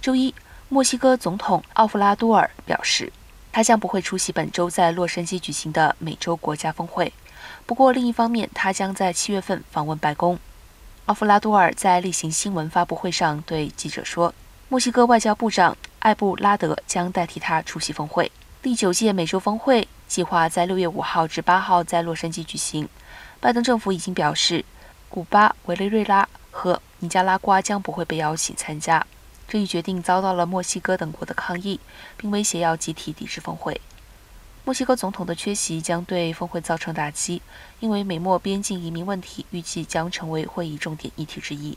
周一，墨西哥总统奥弗拉多尔表示，他将不会出席本周在洛杉矶举行的美洲国家峰会。不过，另一方面，他将在七月份访问白宫。奥弗拉多尔在例行新闻发布会上对记者说，墨西哥外交部长艾布拉德将代替他出席峰会。第九届美洲峰会计划在六月五号至八号在洛杉矶举行。拜登政府已经表示，古巴、委内瑞拉和尼加拉瓜将不会被邀请参加。这一决定遭到了墨西哥等国的抗议，并威胁要集体抵制峰会。墨西哥总统的缺席将对峰会造成打击，因为美墨边境移民问题预计将成为会议重点议题之一。